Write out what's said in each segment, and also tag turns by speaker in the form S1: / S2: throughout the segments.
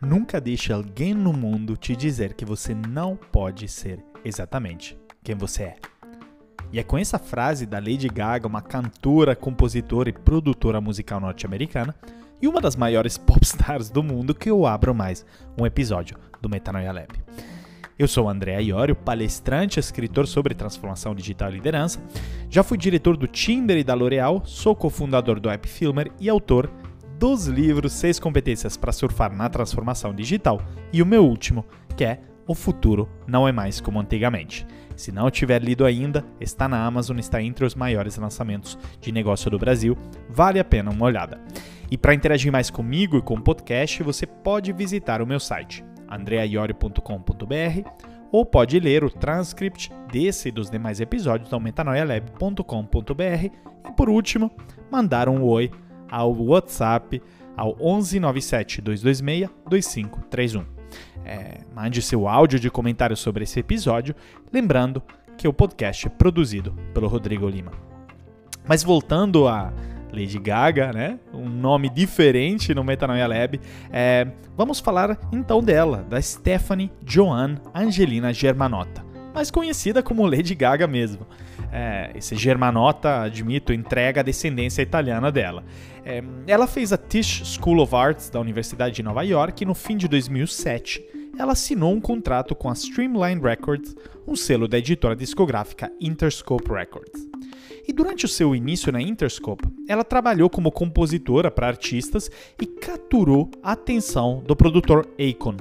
S1: Nunca deixe alguém no mundo te dizer que você não pode ser exatamente quem você é. E é com essa frase da Lady Gaga, uma cantora, compositora e produtora musical norte-americana, e uma das maiores popstars do mundo, que eu abro mais um episódio do Metanoia Lab. Eu sou André Iorio, palestrante e escritor sobre transformação digital e liderança. Já fui diretor do Tinder e da L'Oréal, sou cofundador do App Filmer e autor dos livros 6 competências para surfar na transformação digital e o meu último, que é O futuro não é mais como antigamente. Se não tiver lido ainda, está na Amazon, está entre os maiores lançamentos de negócio do Brasil, vale a pena uma olhada. E para interagir mais comigo e com o podcast, você pode visitar o meu site andreaiorio.com.br ou pode ler o transcript desse e dos demais episódios no metanoialab.com.br e por último, mandar um oi ao WhatsApp ao 11 97 226 2531. É, mande seu áudio de comentário sobre esse episódio, lembrando que o podcast é produzido pelo Rodrigo Lima. Mas voltando a Lady Gaga, né? Um nome diferente no Metanoia Lab. É, vamos falar então dela, da Stephanie Joan Angelina Germanotta, mais conhecida como Lady Gaga mesmo. É, esse Germanotta, admito, entrega a descendência italiana dela. É, ela fez a Tisch School of Arts da Universidade de Nova York e no fim de 2007 ela assinou um contrato com a Streamline Records, um selo da editora discográfica Interscope Records. E durante o seu início na Interscope, ela trabalhou como compositora para artistas e capturou a atenção do produtor Akon.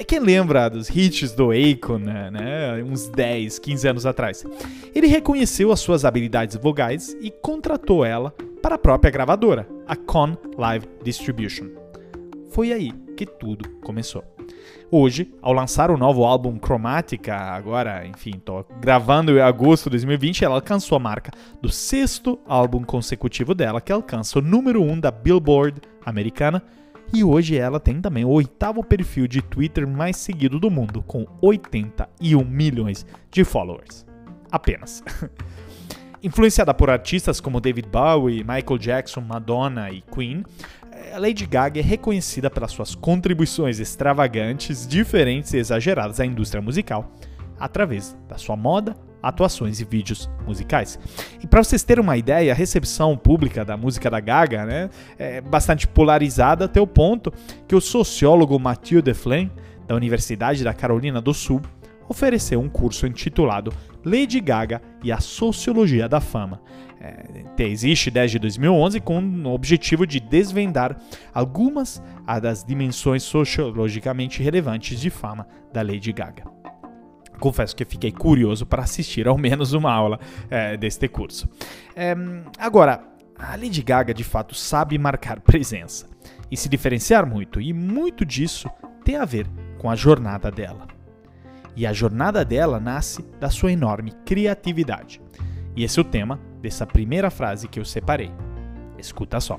S1: É quem lembra dos hits do Akon, né, né, uns 10, 15 anos atrás. Ele reconheceu as suas habilidades vogais e contratou ela para a própria gravadora, a Con Live Distribution. Foi aí que tudo começou. Hoje, ao lançar o novo álbum Chromatica, agora, enfim, tô gravando em agosto de 2020, ela alcançou a marca do sexto álbum consecutivo dela, que alcança o número 1 um da Billboard americana. E hoje ela tem também o oitavo perfil de Twitter mais seguido do mundo, com 81 milhões de followers. Apenas. Influenciada por artistas como David Bowie, Michael Jackson, Madonna e Queen, a Lady Gaga é reconhecida pelas suas contribuições extravagantes, diferentes e exageradas à indústria musical, através da sua moda, atuações e vídeos musicais. E para vocês terem uma ideia, a recepção pública da música da Gaga né, é bastante polarizada até o ponto que o sociólogo Mathieu Deflin, da Universidade da Carolina do Sul, ofereceu um curso intitulado Lady Gaga e a Sociologia da Fama. É, existe desde 2011 com o objetivo de desvendar algumas das dimensões sociologicamente relevantes de fama da Lady Gaga. Confesso que fiquei curioso para assistir ao menos uma aula é, deste curso. É, agora, a Lady Gaga de fato sabe marcar presença e se diferenciar muito, e muito disso tem a ver com a jornada dela. E a jornada dela nasce da sua enorme criatividade. E esse é o tema dessa primeira frase que eu separei. Escuta só.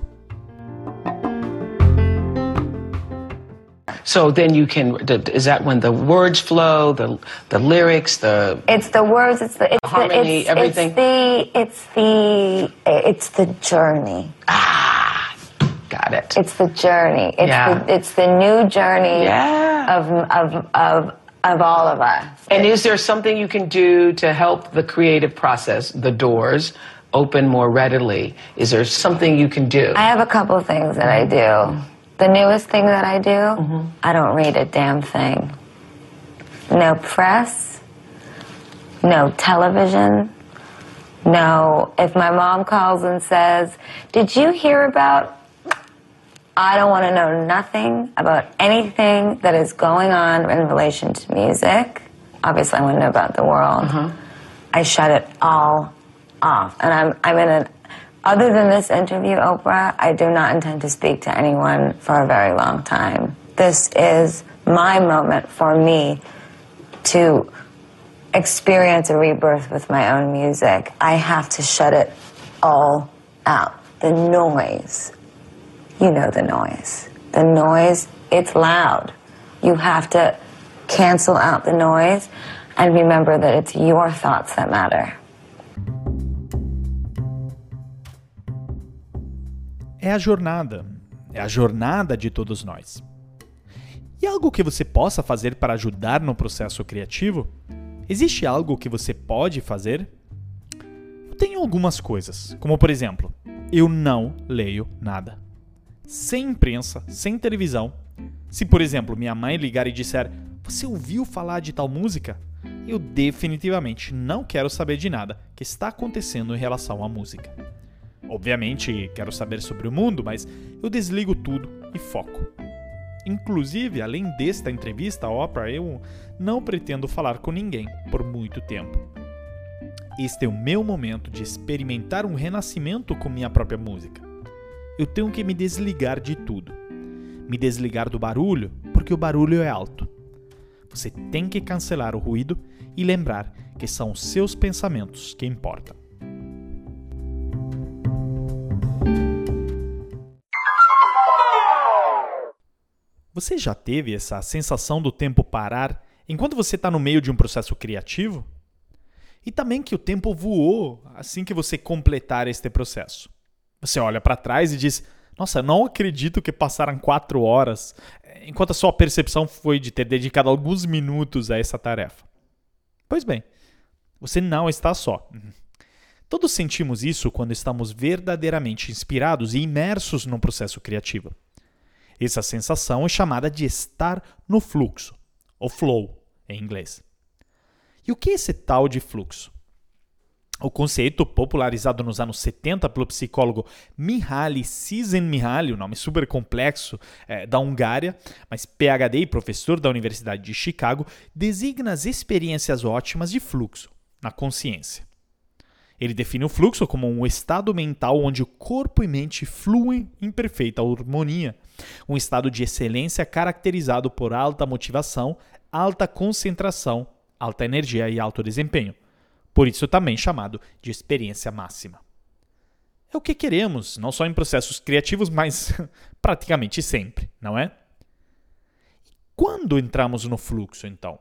S2: So then you can. Is that when the words flow, the the lyrics, the
S3: it's the words, it's the it's
S2: harmony,
S3: the, it's,
S2: everything.
S3: It's the it's the it's the journey.
S2: Ah, got it.
S3: It's the journey. It's
S2: Yeah.
S3: the it's the new journey
S2: Yeah.
S3: of of of of all of us.
S2: And is there something you can do to help the creative process, the doors, open more readily? Is there something you can do?
S3: I have a couple of things that I do. The newest thing that I do,
S2: Mm-hmm.
S3: I don't read a damn thing. No press, no television, no. If my mom calls and says, Did you hear about? I don't want to know nothing about anything that is going on in relation to music. Obviously, I want to know about the world. I shut it all off. And I'm, I'm in a, other than this interview, Oprah, I do not intend to speak to anyone for a very long time. This is my moment for me to experience a rebirth with my own music. I have to shut it all out. The noise. You know the noise. The noise, it's loud. You have to cancel out the noise and remember that it's your thoughts that matter.
S1: É a jornada, é a jornada de todos nós. E algo que você possa fazer para ajudar no processo criativo? Existe algo que você pode fazer? Eu tenho algumas coisas, como por exemplo, eu não leio nada. Sem imprensa, sem televisão. Se, por exemplo, minha mãe ligar e disser: Você ouviu falar de tal música? Eu definitivamente não quero saber de nada que está acontecendo em relação à música. Obviamente, quero saber sobre o mundo, mas eu desligo tudo e foco. Inclusive, além desta entrevista à Oprah, eu não pretendo falar com ninguém por muito tempo. Este é o meu momento de experimentar um renascimento com minha própria música. Eu tenho que me desligar de tudo. Me desligar do barulho, porque o barulho é alto. Você tem que cancelar o ruído e lembrar que são os seus pensamentos que importam. Você já teve essa sensação do tempo parar enquanto você está no meio de um processo criativo? E também que o tempo voou assim que você completar este processo. Você olha para trás e diz: Nossa, não acredito que passaram quatro horas, enquanto a sua percepção foi de ter dedicado alguns minutos a essa tarefa. Pois bem, você não está só. Todos sentimos isso quando estamos verdadeiramente inspirados e imersos no processo criativo. Essa sensação é chamada de estar no fluxo, ou flow em inglês. E o que é esse tal de fluxo? O conceito, popularizado nos anos 70 pelo psicólogo Mihaly Csikszentmihalyi, um nome super complexo, é, da Hungária, mas PhD e professor da Universidade de Chicago, designa as experiências ótimas de fluxo na consciência. Ele define o fluxo como um estado mental onde o corpo e mente fluem em perfeita harmonia, um estado de excelência caracterizado por alta motivação, alta concentração, alta energia e alto desempenho. Por isso também chamado de experiência máxima. É o que queremos, não só em processos criativos, mas praticamente sempre, não é? Quando entramos no fluxo, então?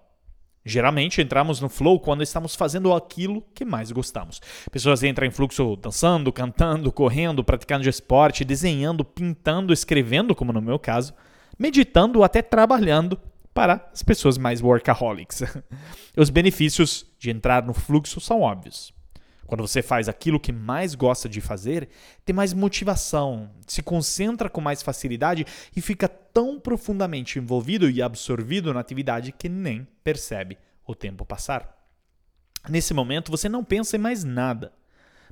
S1: Geralmente entramos no flow quando estamos fazendo aquilo que mais gostamos. Pessoas entram em fluxo dançando, cantando, correndo, praticando esporte, desenhando, pintando, escrevendo, como no meu caso, meditando ou até trabalhando para as pessoas mais workaholics. Os benefícios de entrar no fluxo são óbvios. Quando você faz aquilo que mais gosta de fazer, tem mais motivação, se concentra com mais facilidade e fica tão profundamente envolvido e absorvido na atividade que nem percebe o tempo passar. Nesse momento, você não pensa em mais nada.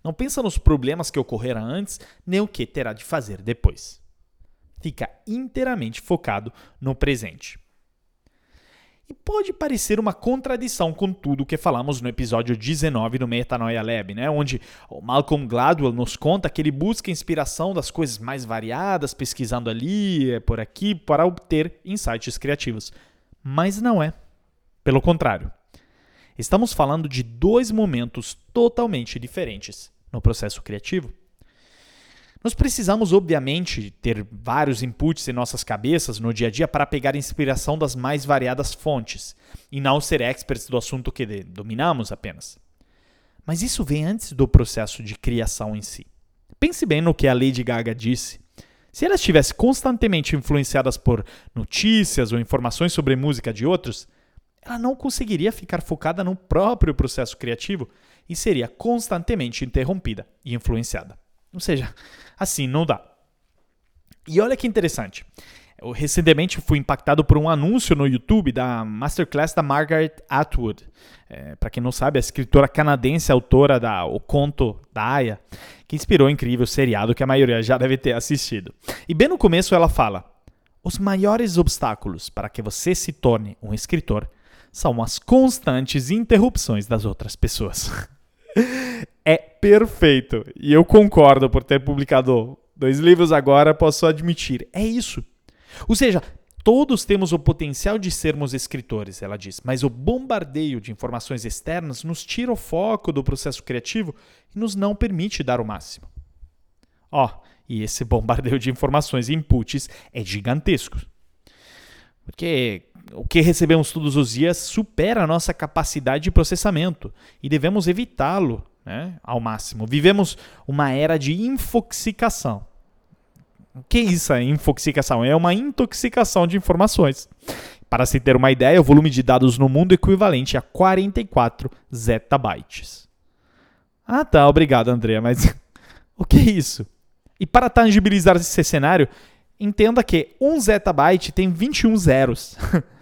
S1: Não pensa nos problemas que ocorreram antes, nem o que terá de fazer depois. Fica inteiramente focado no presente. E pode parecer uma contradição com tudo que falamos no episódio 19 do Metanoia Lab, né? onde o Malcolm Gladwell nos conta que ele busca inspiração das coisas mais variadas, pesquisando ali, eh, por aqui, para obter insights criativos. Mas não é. Pelo contrário. Estamos falando de dois momentos totalmente diferentes no processo criativo. Nós precisamos, obviamente, ter vários inputs em nossas cabeças no dia a dia para pegar inspiração das mais variadas fontes e não ser experts do assunto que dominamos apenas. Mas isso vem antes do processo de criação em si. Pense bem no que a Lady Gaga disse. Se ela estivesse constantemente influenciada por notícias ou informações sobre música de outros, ela não conseguiria ficar focada no próprio processo criativo e seria constantemente interrompida e influenciada. Ou seja, assim não dá. E olha que interessante. Eu recentemente fui impactado por um anúncio no YouTube da Masterclass da Margaret Atwood. É, Para quem não sabe, a escritora canadense, autora da O Conto da Aya, que inspirou o incrível seriado que a maioria já deve ter assistido. E bem no começo ela fala: Os maiores obstáculos para que você se torne um escritor são as constantes interrupções das outras pessoas. é perfeito. E eu concordo por ter publicado dois livros agora, posso admitir. É isso. Ou seja, todos temos o potencial de sermos escritores, ela diz, mas o bombardeio de informações externas nos tira o foco do processo criativo e nos não permite dar o máximo. Ó, oh, e esse bombardeio de informações e inputs é gigantesco. Porque o que recebemos todos os dias supera a nossa capacidade de processamento e devemos evitá-lo né, ao máximo. Vivemos uma era de infoxicação. O que é isso? Infoxicação? É uma intoxicação de informações. Para se ter uma ideia, o volume de dados no mundo é equivalente a 44 zettabytes. Ah, tá, obrigado, Andrea, mas o que é isso? E para tangibilizar esse cenário, entenda que 1 zettabyte tem 21 zeros.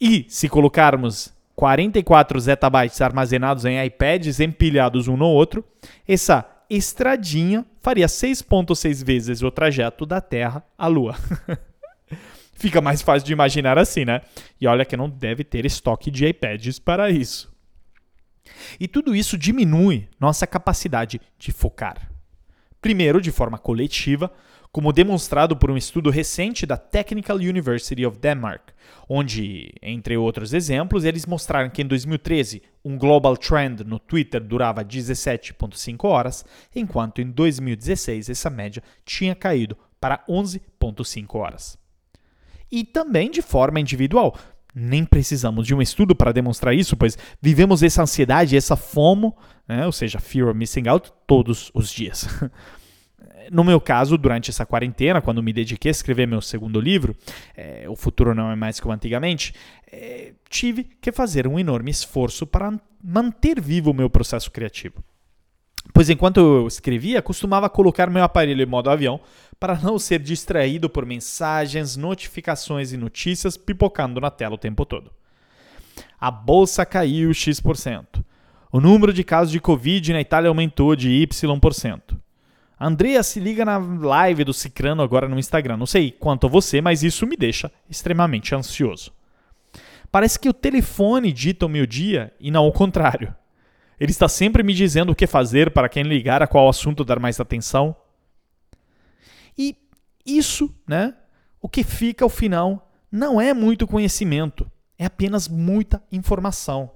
S1: e se colocarmos 44 zettabytes armazenados em iPads empilhados um no outro, essa estradinha faria 6.6 vezes o trajeto da Terra à Lua. Fica mais fácil de imaginar assim, né? E olha que não deve ter estoque de iPads para isso. E tudo isso diminui nossa capacidade de focar. Primeiro, de forma coletiva, como demonstrado por um estudo recente da Technical University of Denmark, onde, entre outros exemplos, eles mostraram que em 2013 um global trend no Twitter durava 17,5 horas, enquanto em 2016 essa média tinha caído para 11,5 horas. E também de forma individual. Nem precisamos de um estudo para demonstrar isso, pois vivemos essa ansiedade, essa FOMO, né, ou seja, Fear of Missing Out, todos os dias. no meu caso, durante essa quarentena, quando me dediquei a escrever meu segundo livro, é, O Futuro Não É Mais Como Antigamente, é, tive que fazer um enorme esforço para manter vivo o meu processo criativo. Pois enquanto eu escrevia, costumava colocar meu aparelho em modo avião para não ser distraído por mensagens, notificações e notícias pipocando na tela o tempo todo. A bolsa caiu X%. O número de casos de Covid na Itália aumentou de Y%. Andrea se liga na live do Cicrano agora no Instagram. Não sei quanto a você, mas isso me deixa extremamente ansioso. Parece que o telefone dita o meu dia e não o contrário. Ele está sempre me dizendo o que fazer, para quem ligar, a qual assunto dar mais atenção. E isso, né? O que fica ao final não é muito conhecimento, é apenas muita informação.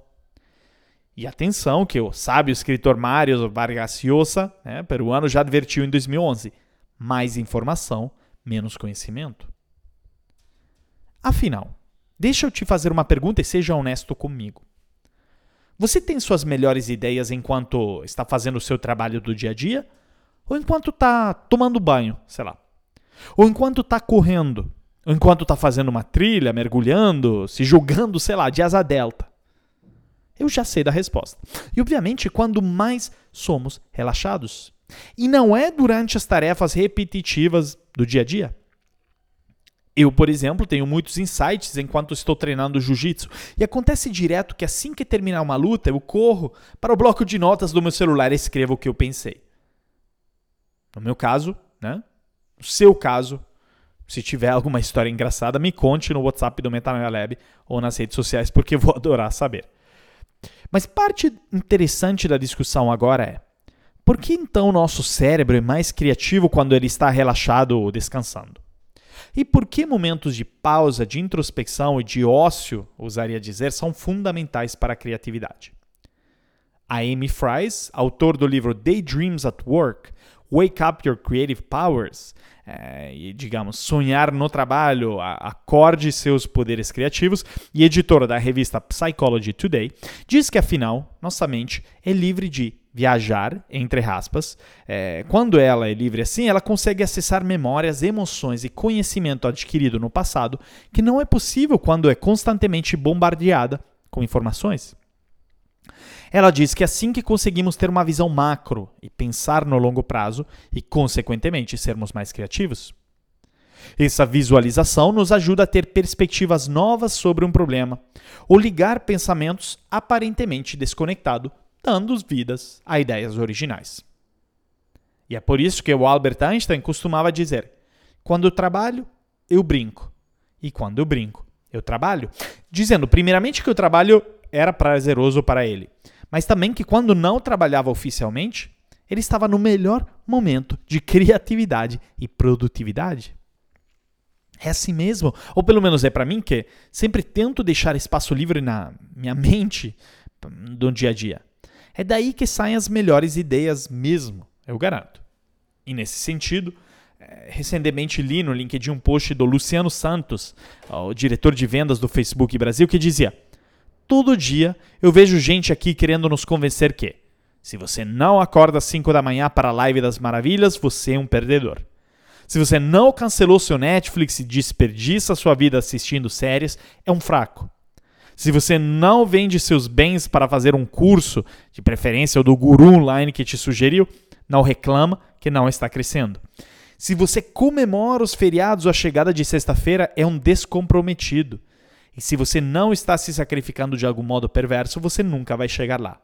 S1: E atenção que o sábio escritor Mário Vargas Llosa, né, peruano, já advertiu em 2011: mais informação, menos conhecimento. Afinal, deixa eu te fazer uma pergunta e seja honesto comigo. Você tem suas melhores ideias enquanto está fazendo o seu trabalho do dia a dia? Ou enquanto está tomando banho, sei lá? Ou enquanto está correndo? Ou enquanto está fazendo uma trilha, mergulhando, se jogando, sei lá, de asa delta? Eu já sei da resposta. E obviamente, quando mais somos relaxados. E não é durante as tarefas repetitivas do dia a dia. Eu, por exemplo, tenho muitos insights enquanto estou treinando jiu-jitsu. E acontece direto que assim que terminar uma luta, eu corro para o bloco de notas do meu celular e escrevo o que eu pensei. No meu caso, né? No seu caso, se tiver alguma história engraçada, me conte no WhatsApp do Metanoia Lab ou nas redes sociais, porque eu vou adorar saber. Mas parte interessante da discussão agora é: por que então nosso cérebro é mais criativo quando ele está relaxado ou descansando? E por que momentos de pausa, de introspecção e de ócio, ousaria dizer, são fundamentais para a criatividade? A Amy Fries, autor do livro Daydreams at Work, Wake Up Your Creative Powers, é, e, digamos, sonhar no trabalho, acorde seus poderes criativos, e editora da revista Psychology Today, diz que afinal, nossa mente é livre de viajar, entre aspas. É, quando ela é livre assim, ela consegue acessar memórias, emoções e conhecimento adquirido no passado que não é possível quando é constantemente bombardeada com informações. Ela diz que assim que conseguimos ter uma visão macro e pensar no longo prazo, e consequentemente sermos mais criativos, essa visualização nos ajuda a ter perspectivas novas sobre um problema, ou ligar pensamentos aparentemente desconectados, dando vidas a ideias originais. E é por isso que o Albert Einstein costumava dizer: quando eu trabalho, eu brinco, e quando eu brinco, eu trabalho, dizendo primeiramente que o trabalho era prazeroso para ele, mas também que quando não trabalhava oficialmente, ele estava no melhor momento de criatividade e produtividade. É assim mesmo, ou pelo menos é para mim que sempre tento deixar espaço livre na minha mente do dia a dia. É daí que saem as melhores ideias mesmo, eu garanto. E nesse sentido, é, recentemente li no LinkedIn um post do Luciano Santos, o diretor de vendas do Facebook Brasil, que dizia: todo dia eu vejo gente aqui querendo nos convencer que, se você não acorda às 5 da manhã para a live das maravilhas, você é um perdedor. Se você não cancelou seu Netflix e desperdiça sua vida assistindo séries, é um fraco. Se você não vende seus bens para fazer um curso, de preferência o do guru online que te sugeriu, não reclama que não está crescendo. Se você comemora os feriados ou a chegada de sexta-feira, é um descomprometido. E se você não está se sacrificando de algum modo perverso, você nunca vai chegar lá.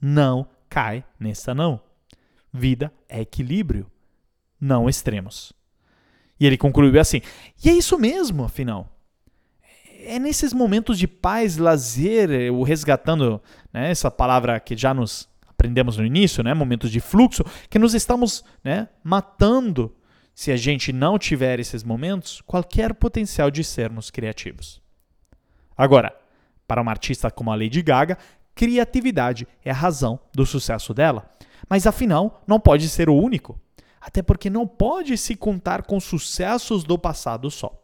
S1: Não cai nessa não. Vida é equilíbrio, não extremos. E ele concluiu assim: e é isso mesmo, afinal. É nesses momentos de paz, lazer, o resgatando né, essa palavra que já nos aprendemos no início, né, momentos de fluxo, que nos estamos né, matando se a gente não tiver esses momentos, qualquer potencial de sermos criativos. Agora, para uma artista como a Lady Gaga, criatividade é a razão do sucesso dela. Mas afinal, não pode ser o único. Até porque não pode se contar com sucessos do passado só.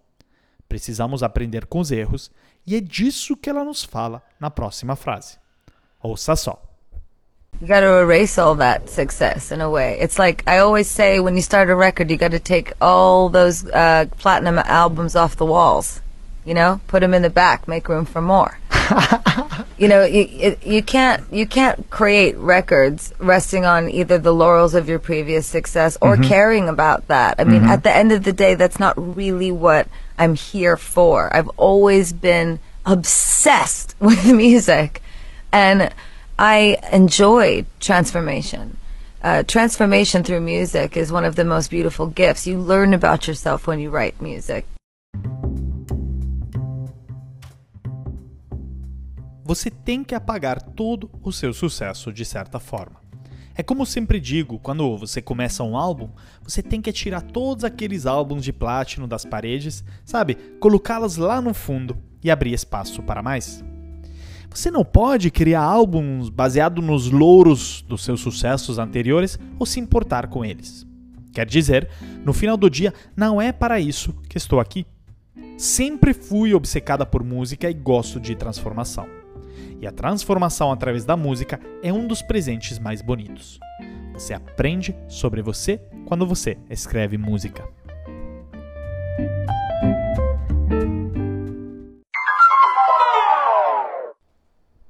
S1: Precisamos aprender com os erros, e é disso que ela nos fala na próxima frase. Ouça só.
S4: You got to erase all that success in a way. It's like I always say when you start a record, you got to take all those uh, platinum albums off the walls. You know, put them in the back, make room for more. you know, you, you can't you can't create records resting on either the laurels of your previous success or mm-hmm. caring about that. I mean, mm-hmm. at the end of the day, that's not really what I'm here for. I've always been obsessed with music, and I enjoy transformation. Uh, transformation through music is one of the most beautiful gifts. You learn about yourself when you write music.
S1: Você tem que apagar todo o seu sucesso de certa forma. É como sempre digo, quando você começa um álbum, você tem que tirar todos aqueles álbuns de platino das paredes, sabe? Colocá-los lá no fundo e abrir espaço para mais. Você não pode criar álbuns baseados nos louros dos seus sucessos anteriores ou se importar com eles. Quer dizer, no final do dia, não é para isso que estou aqui. Sempre fui obcecada por música e gosto de transformação. E a transformação através da música é um dos presentes mais bonitos. Você aprende sobre você quando você escreve música.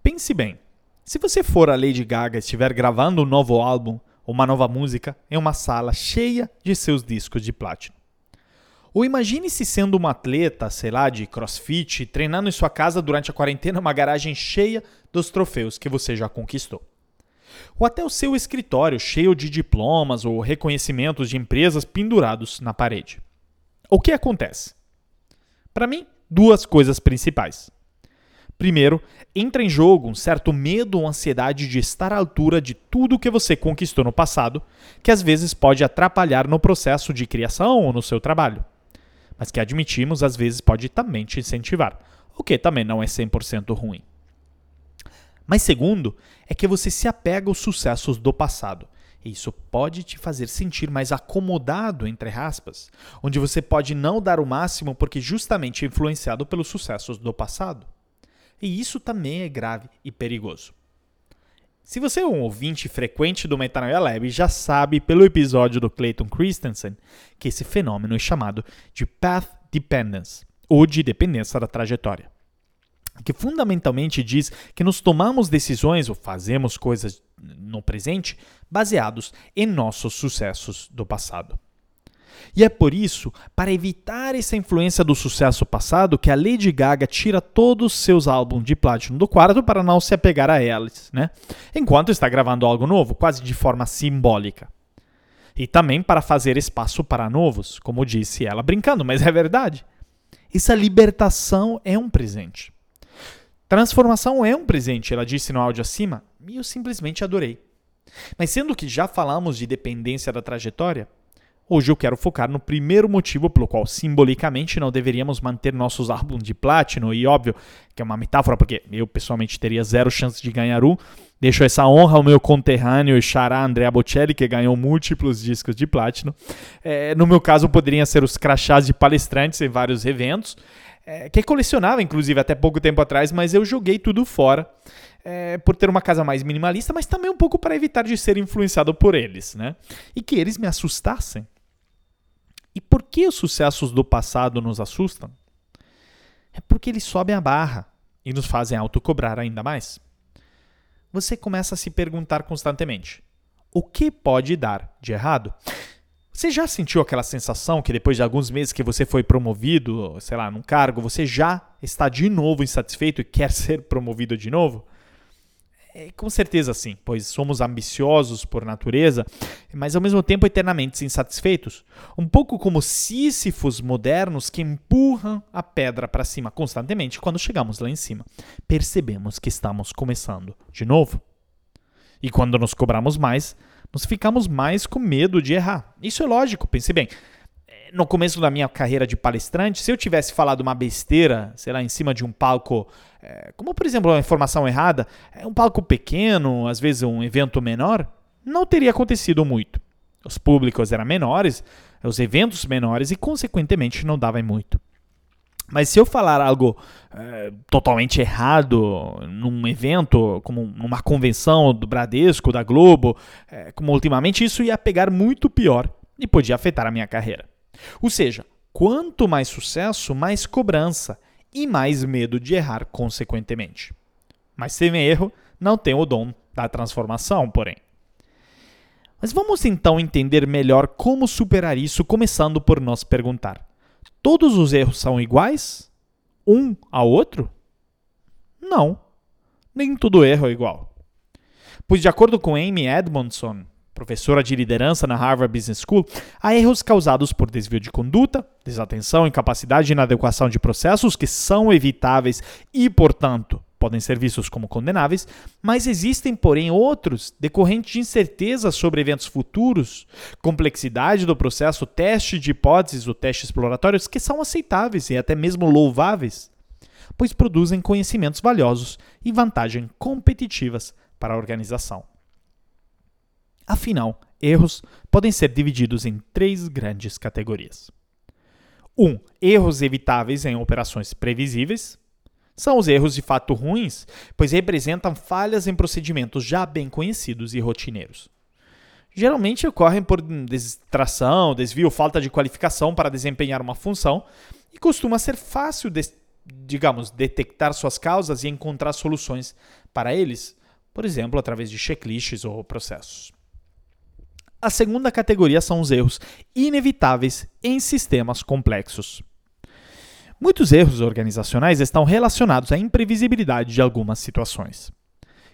S1: Pense bem: se você for a Lady Gaga e estiver gravando um novo álbum ou uma nova música em uma sala cheia de seus discos de platino. Ou imagine-se sendo uma atleta, sei lá, de crossfit, treinando em sua casa durante a quarentena uma garagem cheia dos troféus que você já conquistou. Ou até o seu escritório cheio de diplomas ou reconhecimentos de empresas pendurados na parede. O que acontece? Para mim, duas coisas principais. Primeiro, entra em jogo um certo medo ou ansiedade de estar à altura de tudo que você conquistou no passado, que às vezes pode atrapalhar no processo de criação ou no seu trabalho. Mas que admitimos, às vezes pode também te incentivar, o que também não é 100% ruim. Mas segundo, é que você se apega aos sucessos do passado. E isso pode te fazer sentir mais acomodado, entre aspas, onde você pode não dar o máximo porque justamente é influenciado pelos sucessos do passado. E isso também é grave e perigoso. Se você é um ouvinte frequente do Metanoia Lab, já sabe pelo episódio do Clayton Christensen que esse fenômeno é chamado de Path Dependence, ou de dependência da trajetória. Que fundamentalmente diz que nos tomamos decisões ou fazemos coisas no presente baseados em nossos sucessos do passado. E é por isso, para evitar essa influência do sucesso passado, que a Lady Gaga tira todos os seus álbuns de platino do quarto para não se apegar a eles, né? Enquanto está gravando algo novo, quase de forma simbólica. E também para fazer espaço para novos, como disse ela brincando, mas é verdade. Essa libertação é um presente. Transformação é um presente, ela disse no áudio acima, e eu simplesmente adorei. Mas sendo que já falamos de dependência da trajetória, Hoje eu quero focar no primeiro motivo pelo qual simbolicamente não deveríamos manter nossos álbuns de platino, e óbvio que é uma metáfora, porque eu pessoalmente teria zero chance de ganhar um. Deixo essa honra ao meu conterrâneo e xará Andrea Bocelli, que ganhou múltiplos discos de platino. É, no meu caso, poderiam ser os crachás de palestrantes em vários eventos, é, que colecionava, inclusive, até pouco tempo atrás, mas eu joguei tudo fora. É, por ter uma casa mais minimalista, mas também um pouco para evitar de ser influenciado por eles, né? E que eles me assustassem E por que os sucessos do passado nos assustam? É porque eles sobem a barra e nos fazem autocobrar ainda mais. Você começa a se perguntar constantemente: o que pode dar de errado? Você já sentiu aquela sensação que depois de alguns meses que você foi promovido, sei lá, num cargo, você já está de novo insatisfeito e quer ser promovido de novo? É, com certeza sim, pois somos ambiciosos por natureza, mas ao mesmo tempo eternamente insatisfeitos. Um pouco como sísifos modernos que empurram a pedra para cima constantemente quando chegamos lá em cima. Percebemos que estamos começando de novo. E quando nos cobramos mais, nos ficamos mais com medo de errar. Isso é lógico, pense bem. No começo da minha carreira de palestrante, se eu tivesse falado uma besteira, sei lá, em cima de um palco, é, como por exemplo uma informação errada, é um palco pequeno, às vezes um evento menor, não teria acontecido muito. Os públicos eram menores, os eventos menores e, consequentemente, não dava muito. Mas se eu falar algo é, totalmente errado num evento, como numa convenção do Bradesco, da Globo, é, como ultimamente, isso ia pegar muito pior e podia afetar a minha carreira. Ou seja, quanto mais sucesso, mais cobrança e mais medo de errar consequentemente. Mas sem erro, não tem o dom da transformação, porém. Mas vamos então entender melhor como superar isso, começando por nos perguntar: todos os erros são iguais? Um ao outro? Não. Nem todo erro é igual. Pois, de acordo com Amy Edmondson, professora de liderança na Harvard Business School, há erros causados por desvio de conduta, desatenção, incapacidade e inadequação de processos que são evitáveis e, portanto, podem ser vistos como condenáveis, mas existem, porém, outros decorrentes de incerteza sobre eventos futuros, complexidade do processo, teste de hipóteses ou testes exploratórios que são aceitáveis e até mesmo louváveis, pois produzem conhecimentos valiosos e vantagens competitivas para a organização. Afinal, erros podem ser divididos em três grandes categorias. 1. Um, erros evitáveis em operações previsíveis. São os erros de fato ruins, pois representam falhas em procedimentos já bem conhecidos e rotineiros. Geralmente ocorrem por distração, desvio, falta de qualificação para desempenhar uma função e costuma ser fácil, de, digamos, detectar suas causas e encontrar soluções para eles, por exemplo, através de checklists ou processos. A segunda categoria são os erros inevitáveis em sistemas complexos. Muitos erros organizacionais estão relacionados à imprevisibilidade de algumas situações.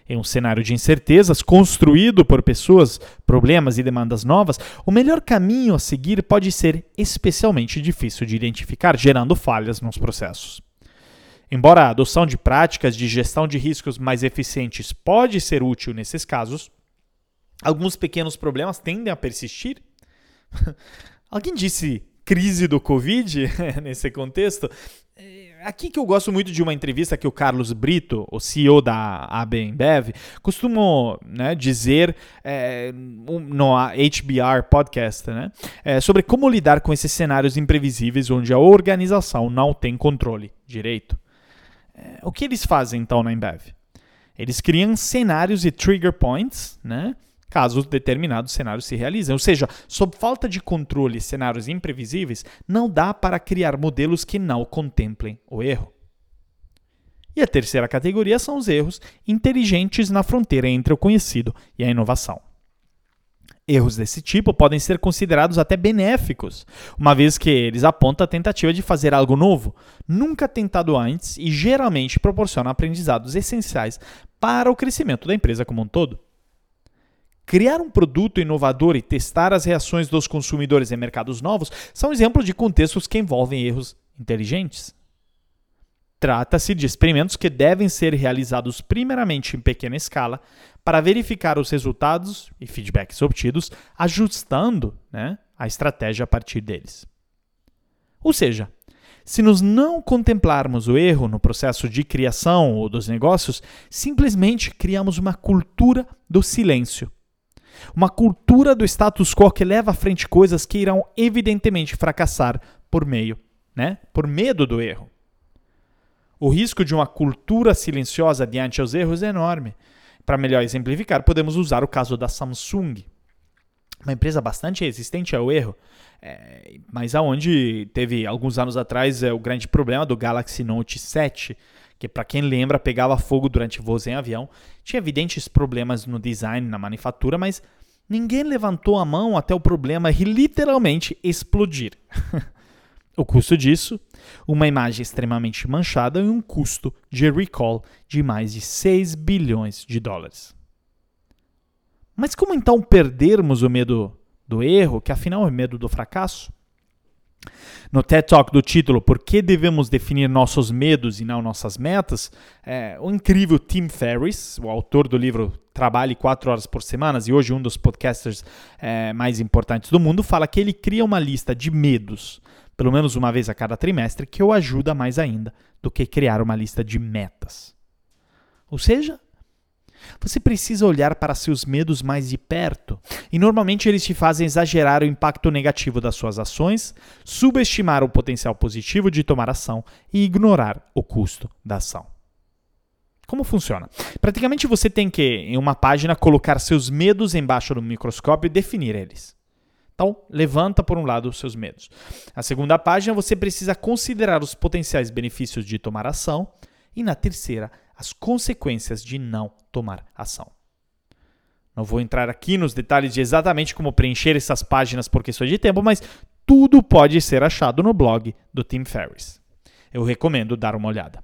S1: Em um cenário de incertezas construído por pessoas, problemas e demandas novas, o melhor caminho a seguir pode ser especialmente difícil de identificar, gerando falhas nos processos. Embora a adoção de práticas de gestão de riscos mais eficientes pode ser útil nesses casos, alguns pequenos problemas tendem a persistir. Alguém disse crise do Covid nesse contexto. É, aqui que eu gosto muito de uma entrevista que o Carlos Brito, o CEO da AB InBev, costumou né, dizer é, no HBR Podcast né, é, sobre como lidar com esses cenários imprevisíveis onde a organização não tem controle direito. É, o que eles fazem então na InBev? Eles criam cenários e trigger points, né? Caso determinados cenários se realizem. Ou seja, sob falta de controle e cenários imprevisíveis, não dá para criar modelos que não contemplem o erro. E a terceira categoria são os erros inteligentes na fronteira entre o conhecido e a inovação. Erros desse tipo podem ser considerados até benéficos, uma vez que eles apontam a tentativa de fazer algo novo, nunca tentado antes e geralmente proporcionam aprendizados essenciais para o crescimento da empresa como um todo. Criar um produto inovador e testar as reações dos consumidores em mercados novos são exemplos de contextos que envolvem erros inteligentes. Trata-se de experimentos que devem ser realizados primeiramente em pequena escala para verificar os resultados e feedbacks obtidos, ajustando né, a estratégia a partir deles. Ou seja, se nós não contemplarmos o erro no processo de criação ou dos negócios, simplesmente criamos uma cultura do silêncio uma cultura do status quo que leva à frente coisas que irão evidentemente fracassar por meio, né? Por medo do erro. O risco de uma cultura silenciosa diante aos erros é enorme. Para melhor exemplificar, podemos usar o caso da Samsung. uma empresa bastante resistente ao erro, é, mas aonde teve alguns anos atrás é, o grande problema do Galaxy Note 7, que para quem lembra pegava fogo durante voos em avião, tinha evidentes problemas no design, na manufatura, mas ninguém levantou a mão até o problema literalmente explodir. o custo disso, uma imagem extremamente manchada e um custo de recall de mais de 6 bilhões de dólares. Mas como então perdermos o medo do erro, que afinal é medo do fracasso? No TED Talk do título Por que devemos definir nossos medos e não nossas metas, é, o incrível Tim Ferriss, o autor do livro Trabalhe 4 horas por semana e hoje um dos podcasters é, mais importantes do mundo, fala que ele cria uma lista de medos, pelo menos uma vez a cada trimestre, que o ajuda mais ainda do que criar uma lista de metas. Ou seja, você precisa olhar para seus medos mais de perto, e normalmente eles te fazem exagerar o impacto negativo das suas ações, subestimar o potencial positivo de tomar ação e ignorar o custo da ação. Como funciona? Praticamente você tem que, em uma página, colocar seus medos embaixo do microscópio e definir eles. Então, levanta por um lado os seus medos. A segunda página, você precisa considerar os potenciais benefícios de tomar ação. E na terceira, as consequências de não tomar ação. Não vou entrar aqui nos detalhes de exatamente como preencher essas páginas por questões de tempo, mas tudo pode ser achado no blog do Tim Ferriss. Eu recomendo dar uma olhada.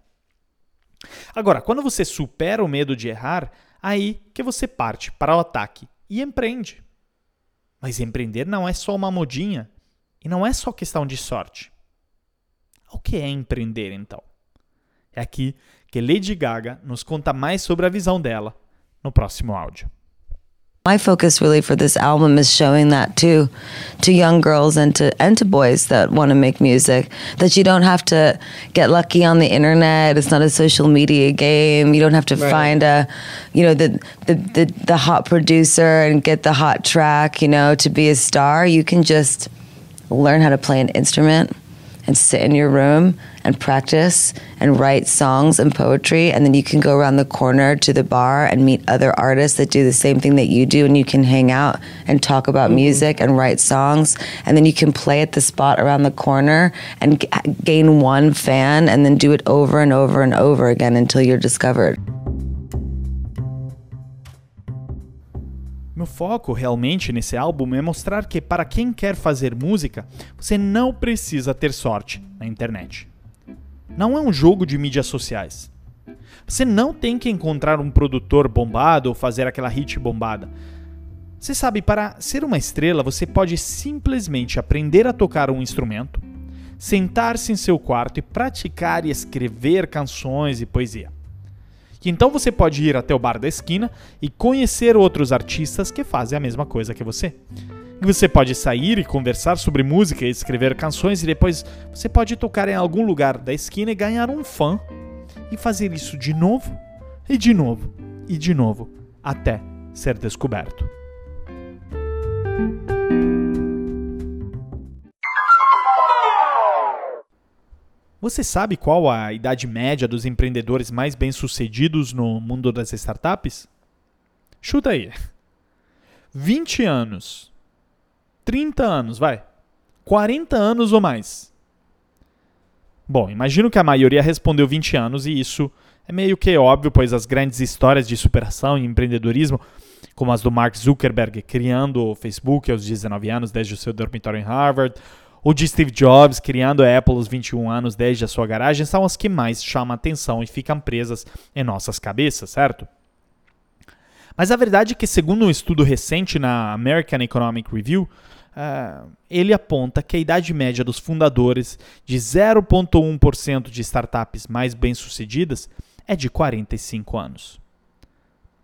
S1: Agora, quando você supera o medo de errar, aí que você parte para o ataque e empreende. Mas empreender não é só uma modinha e não é só questão de sorte. O que é empreender então? É aqui que Lady Gaga nos conta mais sobre a visão dela no próximo áudio.
S5: My focus really for this album is showing that to to young girls and to and to boys that want to make music that you don't have to get lucky on the internet. It's not a social media game. You don't have to right. find a you know the, the the the hot producer and get the hot track, you know, to be a star. You can just learn how to play an instrument and sit in your room and practice and write songs and poetry. And then you can go around the corner to the bar and meet other artists that do the same thing that you do. And you can hang out and talk about mm-hmm. music and write songs. And then you can play at the spot around the corner and g- gain one fan and then do it over and over and over again until you're discovered.
S1: Meu foco realmente nesse álbum é mostrar que para quem quer fazer música, você não precisa ter sorte na internet. Não é um jogo de mídias sociais. Você não tem que encontrar um produtor bombado ou fazer aquela hit bombada. Você sabe, para ser uma estrela, você pode simplesmente aprender a tocar um instrumento, sentar-se em seu quarto e praticar e escrever canções e poesia que então você pode ir até o bar da esquina e conhecer outros artistas que fazem a mesma coisa que você. E você pode sair e conversar sobre música e escrever canções e depois você pode tocar em algum lugar da esquina e ganhar um fã e fazer isso de novo e de novo e de novo até ser descoberto. Você sabe qual a idade média dos empreendedores mais bem-sucedidos no mundo das startups? Chuta aí. 20 anos. 30 anos, vai. 40 anos ou mais. Bom, imagino que a maioria respondeu 20 anos e isso é meio que óbvio, pois as grandes histórias de superação e empreendedorismo, como as do Mark Zuckerberg criando o Facebook aos 19 anos desde o seu dormitório em Harvard, o de Steve Jobs criando a Apple aos 21 anos desde a sua garagem são as que mais chamam atenção e ficam presas em nossas cabeças, certo? Mas a verdade é que, segundo um estudo recente na American Economic Review, uh, ele aponta que a idade média dos fundadores de 0,1% de startups mais bem-sucedidas é de 45 anos.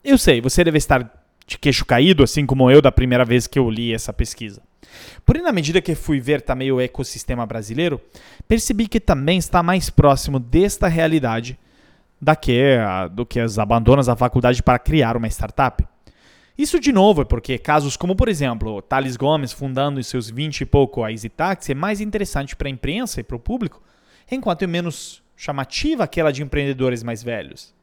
S1: Eu sei, você deve estar de queixo caído, assim como eu da primeira vez que eu li essa pesquisa. Porém, na medida que fui ver também o ecossistema brasileiro, percebi que também está mais próximo desta realidade da que, do que as abandonas da faculdade para criar uma startup. Isso, de novo, é porque casos como, por exemplo, Thales Gomes fundando em seus 20 e pouco a EasyTaxi é mais interessante para a imprensa e para o público, enquanto é menos chamativa aquela de empreendedores mais velhos.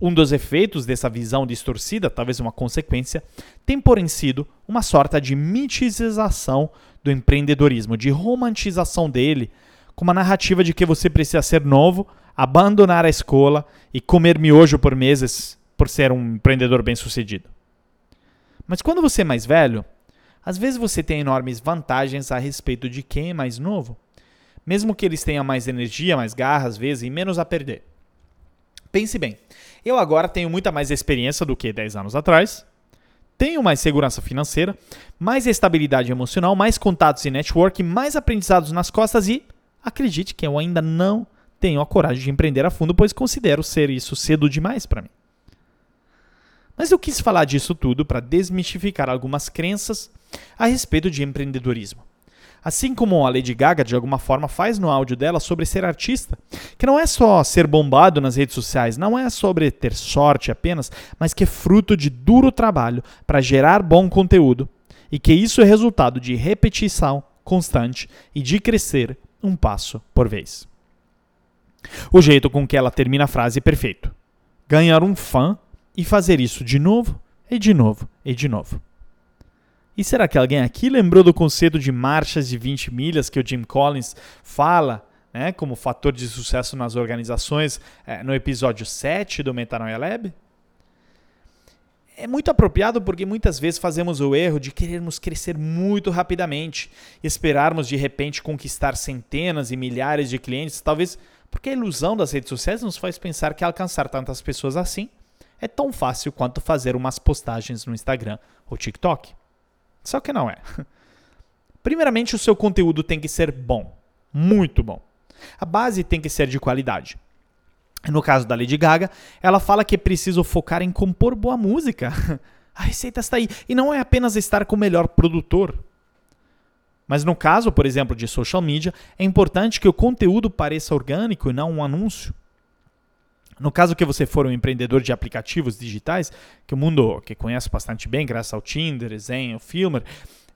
S1: Um dos efeitos dessa visão distorcida, talvez uma consequência, tem porém sido uma sorta de mitização do empreendedorismo, de romantização dele, com uma narrativa de que você precisa ser novo, abandonar a escola e comer miojo por meses por ser um empreendedor bem-sucedido. Mas quando você é mais velho, às vezes você tem enormes vantagens a respeito de quem é mais novo, mesmo que eles tenham mais energia, mais garra às vezes e menos a perder. Pense bem, eu agora tenho muita mais experiência do que 10 anos atrás, tenho mais segurança financeira, mais estabilidade emocional, mais contatos e network, mais aprendizados nas costas e, acredite que eu ainda não tenho a coragem de empreender a fundo, pois considero ser isso cedo demais para mim. Mas eu quis falar disso tudo para desmistificar algumas crenças a respeito de empreendedorismo. Assim como a Lady Gaga de alguma forma faz no áudio dela sobre ser artista, que não é só ser bombado nas redes sociais, não é sobre ter sorte apenas, mas que é fruto de duro trabalho para gerar bom conteúdo e que isso é resultado de repetição constante e de crescer um passo por vez. O jeito com que ela termina a frase é perfeito. Ganhar um fã e fazer isso de novo, e de novo, e de novo. E será que alguém aqui lembrou do conceito de marchas de 20 milhas que o Jim Collins fala né, como fator de sucesso nas organizações é, no episódio 7 do Metanoia Lab? É muito apropriado porque muitas vezes fazemos o erro de querermos crescer muito rapidamente e esperarmos de repente conquistar centenas e milhares de clientes, talvez porque a ilusão das redes sociais nos faz pensar que alcançar tantas pessoas assim é tão fácil quanto fazer umas postagens no Instagram ou TikTok. Só que não é. Primeiramente, o seu conteúdo tem que ser bom, muito bom. A base tem que ser de qualidade. No caso da Lady Gaga, ela fala que é preciso focar em compor boa música. A receita está aí. E não é apenas estar com o melhor produtor. Mas no caso, por exemplo, de social media, é importante que o conteúdo pareça orgânico e não um anúncio. No caso que você for um empreendedor de aplicativos digitais, que o mundo que conhece bastante bem, graças ao Tinder, Zen, o Filmer,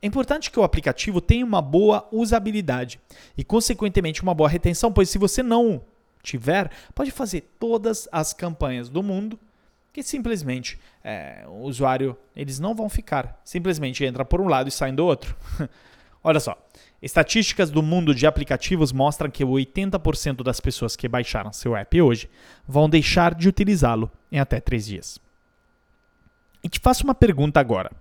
S1: é importante que o aplicativo tenha uma boa usabilidade e, consequentemente, uma boa retenção, pois se você não tiver, pode fazer todas as campanhas do mundo que simplesmente é, o usuário eles não vão ficar, simplesmente entra por um lado e sai do outro. Olha só, Estatísticas do mundo de aplicativos mostram que 80% das pessoas que baixaram seu app hoje vão deixar de utilizá-lo em até 3 dias. E te faço uma pergunta agora.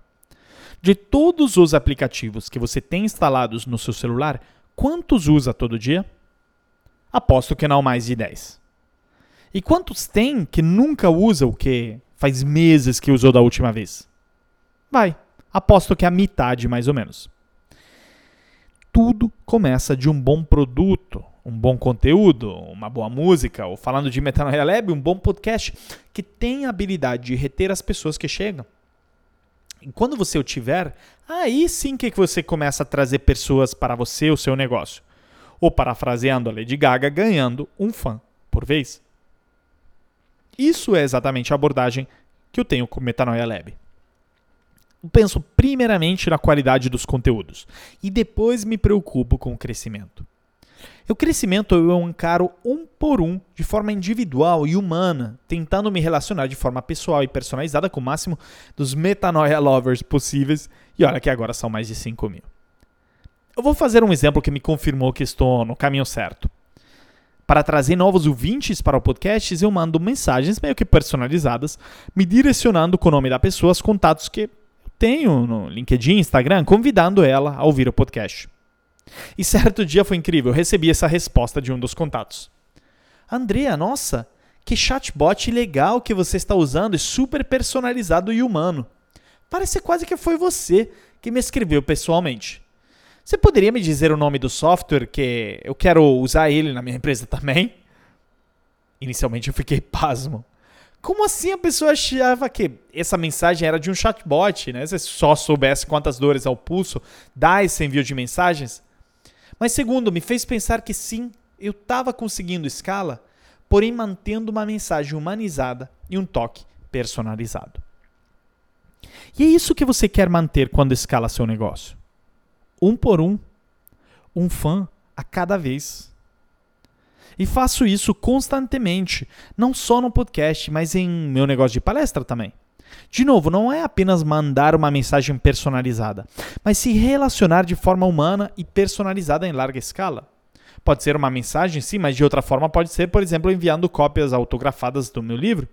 S1: De todos os aplicativos que você tem instalados no seu celular, quantos usa todo dia? Aposto que não mais de 10. E quantos tem que nunca usa o que faz meses que usou da última vez? Vai, aposto que a metade mais ou menos tudo começa de um bom produto, um bom conteúdo, uma boa música, ou falando de Metanoia Lab, um bom podcast que tem a habilidade de reter as pessoas que chegam. E quando você o tiver, aí sim que você começa a trazer pessoas para você, o seu negócio. Ou parafraseando a Lady Gaga, ganhando um fã por vez. Isso é exatamente a abordagem que eu tenho com Metanoia Lab penso primeiramente na qualidade dos conteúdos e depois me preocupo com o crescimento. O crescimento eu encaro um por um, de forma individual e humana, tentando me relacionar de forma pessoal e personalizada com o máximo dos metanoia lovers possíveis, e olha que agora são mais de 5 mil. Eu vou fazer um exemplo que me confirmou que estou no caminho certo. Para trazer novos ouvintes para o podcast, eu mando mensagens meio que personalizadas, me direcionando com o nome da pessoa, os contatos que tenho no LinkedIn, Instagram, convidando ela a ouvir o podcast. E certo dia foi incrível, eu recebi essa resposta de um dos contatos. Andrea, nossa, que chatbot legal que você está usando e super personalizado e humano. Parece quase que foi você que me escreveu pessoalmente. Você poderia me dizer o nome do software que eu quero usar ele na minha empresa também? Inicialmente eu fiquei pasmo. Como assim a pessoa achava que essa mensagem era de um chatbot, né? Se só soubesse quantas dores ao pulso dá esse envio de mensagens. Mas segundo, me fez pensar que sim, eu estava conseguindo escala, porém mantendo uma mensagem humanizada e um toque personalizado. E é isso que você quer manter quando escala seu negócio. Um por um, um fã a cada vez. E faço isso constantemente, não só no podcast, mas em meu negócio de palestra também. De novo, não é apenas mandar uma mensagem personalizada, mas se relacionar de forma humana e personalizada em larga escala. Pode ser uma mensagem, sim, mas de outra forma pode ser, por exemplo, enviando cópias autografadas do meu livro.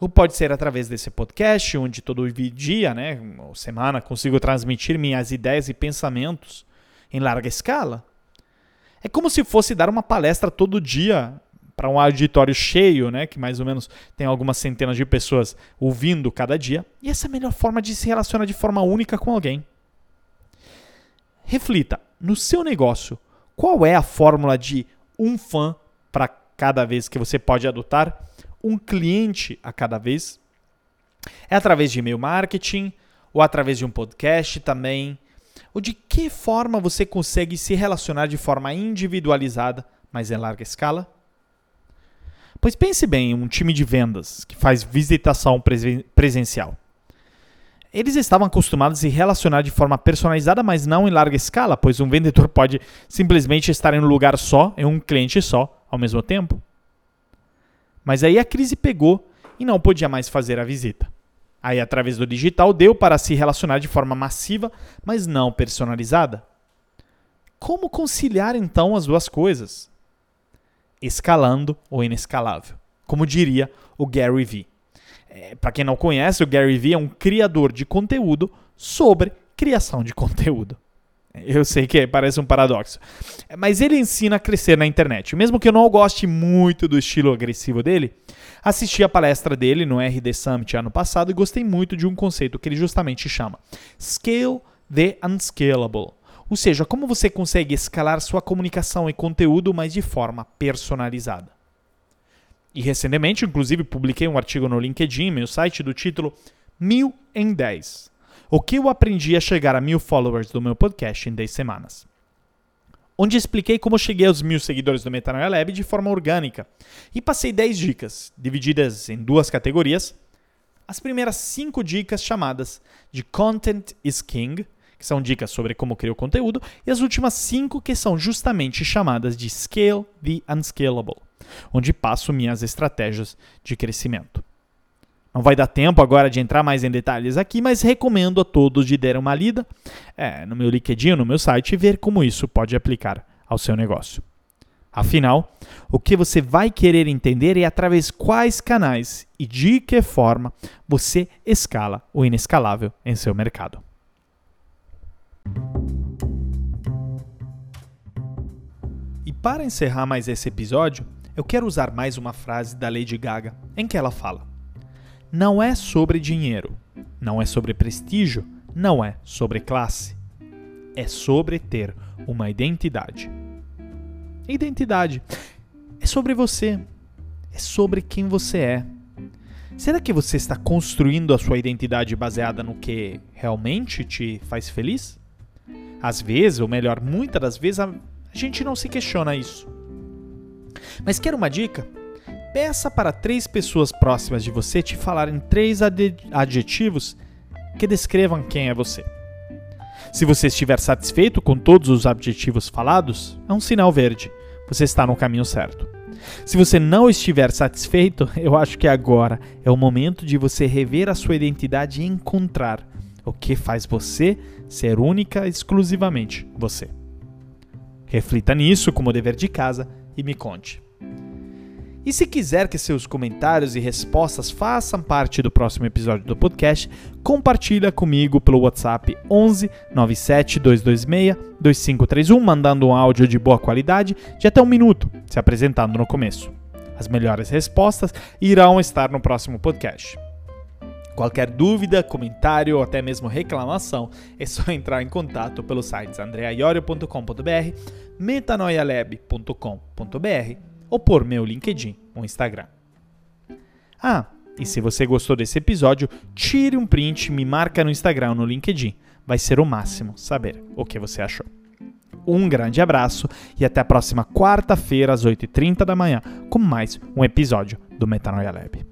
S1: Ou pode ser através desse podcast, onde todo dia, né, ou semana, consigo transmitir minhas ideias e pensamentos em larga escala. É como se fosse dar uma palestra todo dia para um auditório cheio, né, que mais ou menos tem algumas centenas de pessoas ouvindo cada dia, e essa é a melhor forma de se relacionar de forma única com alguém. Reflita, no seu negócio, qual é a fórmula de um fã para cada vez que você pode adotar, um cliente a cada vez? É através de e-mail marketing ou através de um podcast também? Ou de que forma você consegue se relacionar de forma individualizada, mas em larga escala? Pois pense bem em um time de vendas que faz visitação presencial. Eles estavam acostumados a se relacionar de forma personalizada, mas não em larga escala, pois um vendedor pode simplesmente estar em um lugar só, em um cliente só, ao mesmo tempo. Mas aí a crise pegou e não podia mais fazer a visita. Aí, através do digital, deu para se relacionar de forma massiva, mas não personalizada. Como conciliar então as duas coisas? escalando o inescalável, como diria o Gary Vee. É, Para quem não conhece, o Gary Vee é um criador de conteúdo sobre criação de conteúdo. Eu sei que parece um paradoxo, mas ele ensina a crescer na internet. Mesmo que eu não goste muito do estilo agressivo dele, assisti a palestra dele no RD Summit ano passado e gostei muito de um conceito que ele justamente chama Scale the Unscalable ou seja, como você consegue escalar sua comunicação e conteúdo, mas de forma personalizada. E recentemente, inclusive, publiquei um artigo no LinkedIn, meu site, do título Mil em 10. O que eu aprendi a chegar a mil followers do meu podcast em 10 semanas. Onde expliquei como cheguei aos mil seguidores do Metanoia Lab de forma orgânica. E passei 10 dicas, divididas em duas categorias. As primeiras 5 dicas chamadas de Content is King, que são dicas sobre como criar o conteúdo, e as últimas cinco que são justamente chamadas de Scale the Unscalable, onde passo minhas estratégias de crescimento. Não vai dar tempo agora de entrar mais em detalhes aqui, mas recomendo a todos de dar uma lida é, no meu LinkedIn, no meu site, e ver como isso pode aplicar ao seu negócio. Afinal, o que você vai querer entender é através quais canais e de que forma você escala o inescalável em seu mercado. E para encerrar mais esse episódio, eu quero usar mais uma frase da Lady Gaga, em que ela fala: Não é sobre dinheiro, não é sobre prestígio, não é sobre classe. É sobre ter uma identidade. Identidade é sobre você, é sobre quem você é. Será que você está construindo a sua identidade baseada no que realmente te faz feliz? Às vezes, ou melhor, muitas das vezes, a gente não se questiona isso. Mas quer uma dica? Peça para três pessoas próximas de você te falarem três adjetivos que descrevam quem é você. Se você estiver satisfeito com todos os adjetivos falados, é um sinal verde. Você está no caminho certo. Se você não estiver satisfeito, eu acho que agora é o momento de você rever a sua identidade e encontrar o que faz você ser única exclusivamente você. Reflita nisso como dever de casa e me conte. E se quiser que seus comentários e respostas façam parte do próximo episódio do podcast, compartilha comigo pelo WhatsApp 11 97 226 2531, mandando um áudio de boa qualidade de até um minuto, se apresentando no começo. As melhores respostas irão estar no próximo podcast. Qualquer dúvida, comentário ou até mesmo reclamação, é só entrar em contato pelos sites andreaiorio.com.br, metanoialab.com.br ou por meu LinkedIn ou Instagram. Ah, e se você gostou desse episódio, tire um print, me marca no Instagram ou no LinkedIn. Vai ser o máximo saber o que você achou. Um grande abraço e até a próxima quarta-feira às 8h30 da manhã com mais um episódio do Metanoia Lab.